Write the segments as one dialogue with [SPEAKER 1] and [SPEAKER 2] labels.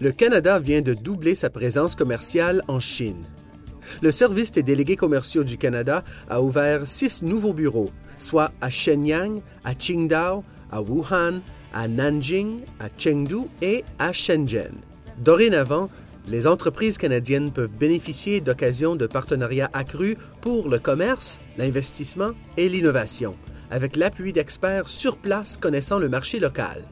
[SPEAKER 1] Le Canada vient de doubler sa présence commerciale en Chine. Le Service des délégués commerciaux du Canada a ouvert six nouveaux bureaux, soit à Shenyang, à Qingdao, à Wuhan, à Nanjing, à Chengdu et à Shenzhen. Dorénavant, les entreprises canadiennes peuvent bénéficier d'occasions de partenariats accrus pour le commerce, l'investissement et l'innovation, avec l'appui d'experts sur place connaissant le marché local.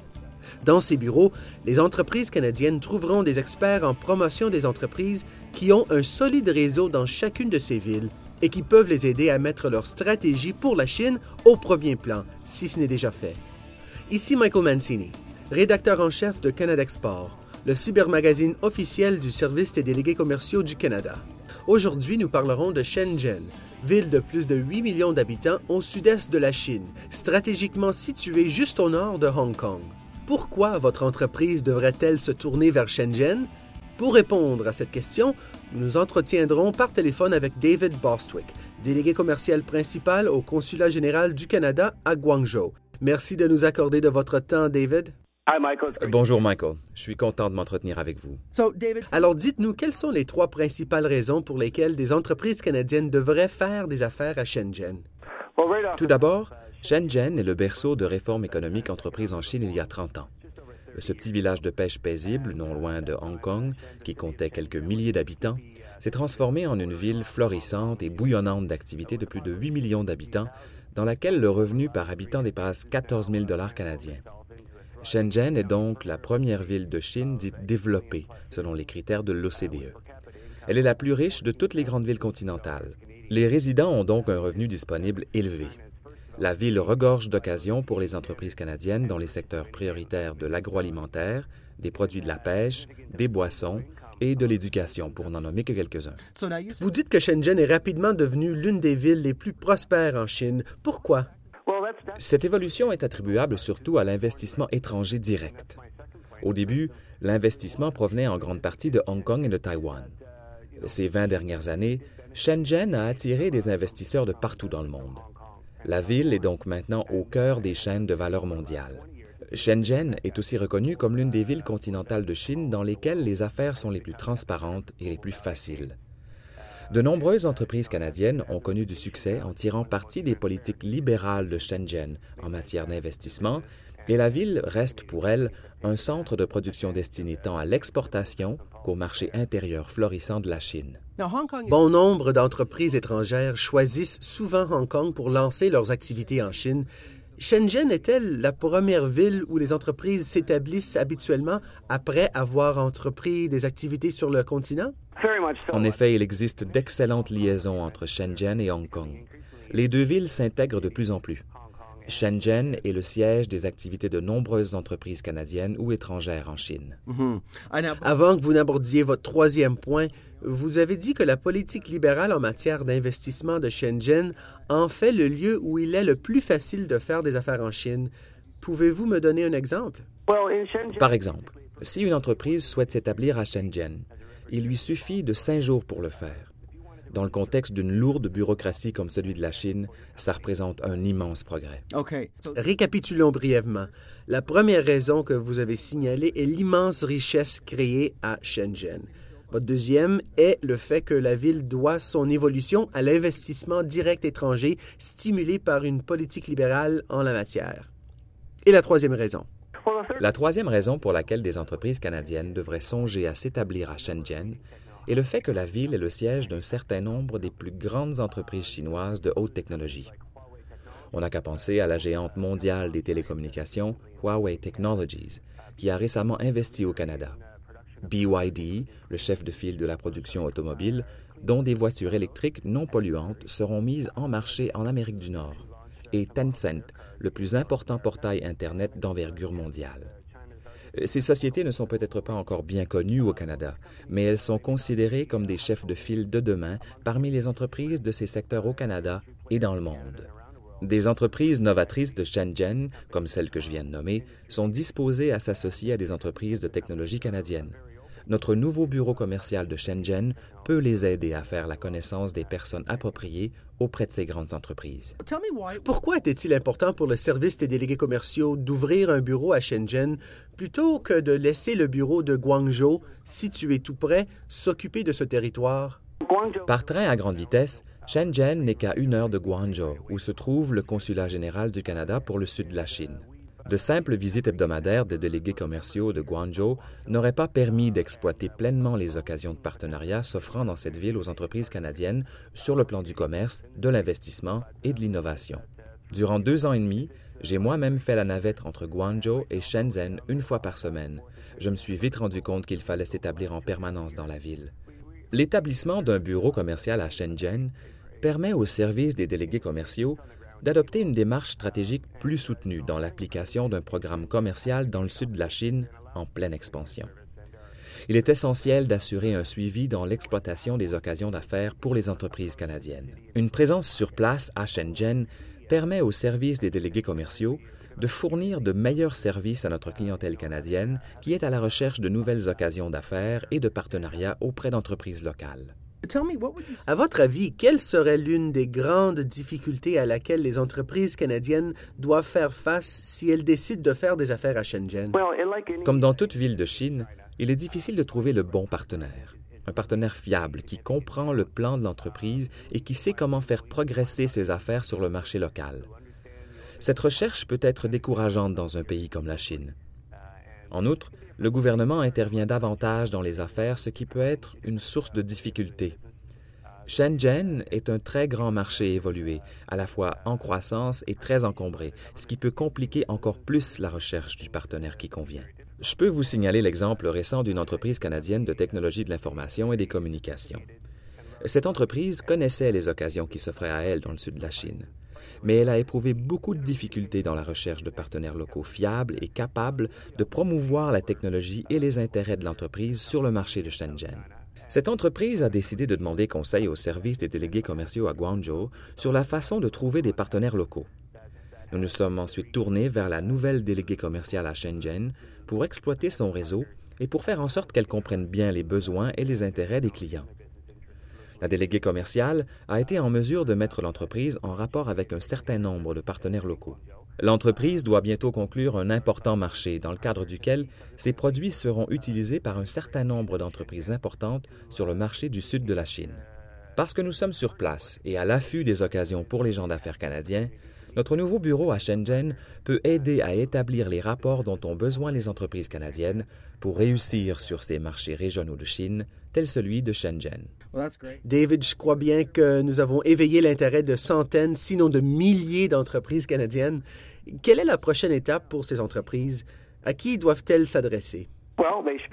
[SPEAKER 1] Dans ces bureaux, les entreprises canadiennes trouveront des experts en promotion des entreprises qui ont un solide réseau dans chacune de ces villes et qui peuvent les aider à mettre leur stratégie pour la Chine au premier plan, si ce n'est déjà fait. Ici Michael Mancini, rédacteur en chef de Canada Export, le cybermagazine officiel du Service des délégués commerciaux du Canada. Aujourd'hui, nous parlerons de Shenzhen, ville de plus de 8 millions d'habitants au sud-est de la Chine, stratégiquement située juste au nord de Hong Kong. Pourquoi votre entreprise devrait-elle se tourner vers Shenzhen? Pour répondre à cette question, nous nous entretiendrons par téléphone avec David Bostwick, délégué commercial principal au Consulat général du Canada à Guangzhou. Merci de nous accorder de votre temps, David.
[SPEAKER 2] Bonjour Michael, je suis content de m'entretenir avec vous.
[SPEAKER 1] Alors dites-nous, quelles sont les trois principales raisons pour lesquelles des entreprises canadiennes devraient faire des affaires à Shenzhen?
[SPEAKER 2] Tout d'abord, Shenzhen est le berceau de réformes économiques entreprises en Chine il y a 30 ans. Ce petit village de pêche paisible, non loin de Hong Kong, qui comptait quelques milliers d'habitants, s'est transformé en une ville florissante et bouillonnante d'activités de plus de 8 millions d'habitants, dans laquelle le revenu par habitant dépasse 14 000 dollars canadiens. Shenzhen est donc la première ville de Chine dite développée, selon les critères de l'OCDE. Elle est la plus riche de toutes les grandes villes continentales. Les résidents ont donc un revenu disponible élevé. La ville regorge d'occasions pour les entreprises canadiennes dans les secteurs prioritaires de l'agroalimentaire, des produits de la pêche, des boissons et de l'éducation, pour n'en nommer que quelques-uns.
[SPEAKER 1] Vous dites que Shenzhen est rapidement devenue l'une des villes les plus prospères en Chine. Pourquoi?
[SPEAKER 2] Cette évolution est attribuable surtout à l'investissement étranger direct. Au début, l'investissement provenait en grande partie de Hong Kong et de Taïwan. Ces 20 dernières années, Shenzhen a attiré des investisseurs de partout dans le monde. La ville est donc maintenant au cœur des chaînes de valeur mondiale. Shenzhen est aussi reconnue comme l'une des villes continentales de Chine dans lesquelles les affaires sont les plus transparentes et les plus faciles. De nombreuses entreprises canadiennes ont connu du succès en tirant parti des politiques libérales de Shenzhen en matière d'investissement, et la ville reste pour elles un centre de production destiné tant à l'exportation qu'au marché intérieur florissant de la Chine.
[SPEAKER 1] Bon nombre d'entreprises étrangères choisissent souvent Hong Kong pour lancer leurs activités en Chine. Shenzhen est-elle la première ville où les entreprises s'établissent habituellement après avoir entrepris des activités sur le continent?
[SPEAKER 2] En effet, il existe d'excellentes liaisons entre Shenzhen et Hong Kong. Les deux villes s'intègrent de plus en plus. Shenzhen est le siège des activités de nombreuses entreprises canadiennes ou étrangères en Chine.
[SPEAKER 1] Mhm. Avant que vous n'abordiez votre troisième point, vous avez dit que la politique libérale en matière d'investissement de Shenzhen en fait le lieu où il est le plus facile de faire des affaires en Chine. Pouvez-vous me donner un exemple?
[SPEAKER 2] Par exemple, si une entreprise souhaite s'établir à Shenzhen, il lui suffit de cinq jours pour le faire. Dans le contexte d'une lourde bureaucratie comme celui de la Chine, ça représente un immense progrès.
[SPEAKER 1] Récapitulons brièvement. La première raison que vous avez signalée est l'immense richesse créée à Shenzhen. Votre deuxième est le fait que la ville doit son évolution à l'investissement direct étranger stimulé par une politique libérale en la matière. Et la troisième raison.
[SPEAKER 2] La troisième raison pour laquelle des entreprises canadiennes devraient songer à s'établir à Shenzhen et le fait que la ville est le siège d'un certain nombre des plus grandes entreprises chinoises de haute technologie. On n'a qu'à penser à la géante mondiale des télécommunications, Huawei Technologies, qui a récemment investi au Canada. BYD, le chef de file de la production automobile, dont des voitures électriques non polluantes seront mises en marché en Amérique du Nord, et Tencent, le plus important portail Internet d'envergure mondiale. Ces sociétés ne sont peut-être pas encore bien connues au Canada, mais elles sont considérées comme des chefs de file de demain parmi les entreprises de ces secteurs au Canada et dans le monde. Des entreprises novatrices de Shenzhen, comme celles que je viens de nommer, sont disposées à s'associer à des entreprises de technologie canadiennes. Notre nouveau bureau commercial de Shenzhen peut les aider à faire la connaissance des personnes appropriées auprès de ces grandes entreprises.
[SPEAKER 1] Pourquoi était-il important pour le service des délégués commerciaux d'ouvrir un bureau à Shenzhen plutôt que de laisser le bureau de Guangzhou, situé tout près, s'occuper de ce territoire?
[SPEAKER 2] Par train à grande vitesse, Shenzhen n'est qu'à une heure de Guangzhou, où se trouve le consulat général du Canada pour le sud de la Chine. De simples visites hebdomadaires des délégués commerciaux de Guangzhou n'auraient pas permis d'exploiter pleinement les occasions de partenariat s'offrant dans cette ville aux entreprises canadiennes sur le plan du commerce, de l'investissement et de l'innovation. Durant deux ans et demi, j'ai moi-même fait la navette entre Guangzhou et Shenzhen une fois par semaine. Je me suis vite rendu compte qu'il fallait s'établir en permanence dans la ville. L'établissement d'un bureau commercial à Shenzhen permet au service des délégués commerciaux d'adopter une démarche stratégique plus soutenue dans l'application d'un programme commercial dans le sud de la Chine en pleine expansion. Il est essentiel d'assurer un suivi dans l'exploitation des occasions d'affaires pour les entreprises canadiennes. Une présence sur place à Shenzhen permet au service des délégués commerciaux de fournir de meilleurs services à notre clientèle canadienne qui est à la recherche de nouvelles occasions d'affaires et de partenariats auprès d'entreprises locales.
[SPEAKER 1] À votre avis, quelle serait l'une des grandes difficultés à laquelle les entreprises canadiennes doivent faire face si elles décident de faire des affaires à Shenzhen?
[SPEAKER 2] Comme dans toute ville de Chine, il est difficile de trouver le bon partenaire. Un partenaire fiable qui comprend le plan de l'entreprise et qui sait comment faire progresser ses affaires sur le marché local. Cette recherche peut être décourageante dans un pays comme la Chine. En outre, le gouvernement intervient davantage dans les affaires, ce qui peut être une source de difficulté. Shenzhen est un très grand marché évolué, à la fois en croissance et très encombré, ce qui peut compliquer encore plus la recherche du partenaire qui convient. Je peux vous signaler l'exemple récent d'une entreprise canadienne de technologie de l'information et des communications. Cette entreprise connaissait les occasions qui s'offraient à elle dans le sud de la Chine mais elle a éprouvé beaucoup de difficultés dans la recherche de partenaires locaux fiables et capables de promouvoir la technologie et les intérêts de l'entreprise sur le marché de Shenzhen. Cette entreprise a décidé de demander conseil au service des délégués commerciaux à Guangzhou sur la façon de trouver des partenaires locaux. Nous nous sommes ensuite tournés vers la nouvelle déléguée commerciale à Shenzhen pour exploiter son réseau et pour faire en sorte qu'elle comprenne bien les besoins et les intérêts des clients. La déléguée commerciale a été en mesure de mettre l'entreprise en rapport avec un certain nombre de partenaires locaux. L'entreprise doit bientôt conclure un important marché dans le cadre duquel ses produits seront utilisés par un certain nombre d'entreprises importantes sur le marché du sud de la Chine. Parce que nous sommes sur place et à l'affût des occasions pour les gens d'affaires canadiens, notre nouveau bureau à Shenzhen peut aider à établir les rapports dont ont besoin les entreprises canadiennes pour réussir sur ces marchés régionaux de Chine, tel celui de Shenzhen.
[SPEAKER 1] David, je crois bien que nous avons éveillé l'intérêt de centaines, sinon de milliers d'entreprises canadiennes. Quelle est la prochaine étape pour ces entreprises? À qui doivent-elles s'adresser?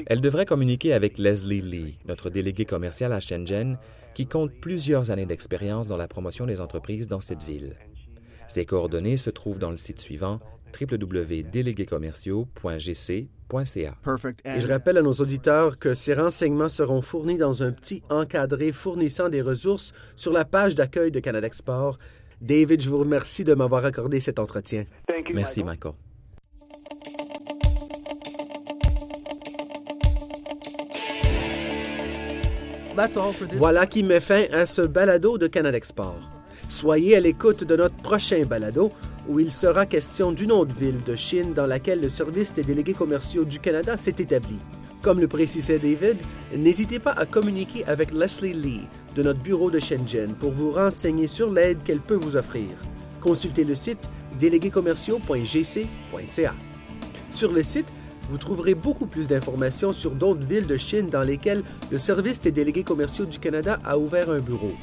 [SPEAKER 2] Elles devraient communiquer avec Leslie Lee, notre délégué commercial à Shenzhen, qui compte plusieurs années d'expérience dans la promotion des entreprises dans cette ville. Ses coordonnées se trouvent dans le site suivant www.déléguéscommerciaux.gc.ca.
[SPEAKER 1] Et je rappelle à nos auditeurs que ces renseignements seront fournis dans un petit encadré fournissant des ressources sur la page d'accueil de Canada Export. David, je vous remercie de m'avoir accordé cet entretien.
[SPEAKER 2] Merci, Michael.
[SPEAKER 1] Voilà qui met fin à ce balado de Canada Export. Soyez à l'écoute de notre prochain balado où il sera question d'une autre ville de Chine dans laquelle le service des délégués commerciaux du Canada s'est établi. Comme le précisait David, n'hésitez pas à communiquer avec Leslie Lee de notre bureau de Shenzhen pour vous renseigner sur l'aide qu'elle peut vous offrir. Consultez le site déléguéscommerciaux.gc.ca. Sur le site, vous trouverez beaucoup plus d'informations sur d'autres villes de Chine dans lesquelles le service des délégués commerciaux du Canada a ouvert un bureau.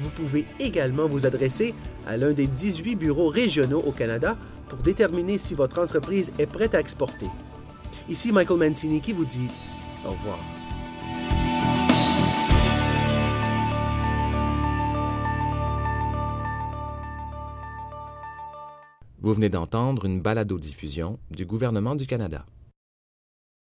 [SPEAKER 1] Vous pouvez également vous adresser à l'un des 18 bureaux régionaux au Canada pour déterminer si votre entreprise est prête à exporter. Ici Michael Mancini qui vous dit au revoir.
[SPEAKER 2] Vous venez d'entendre une balado-diffusion du gouvernement du Canada.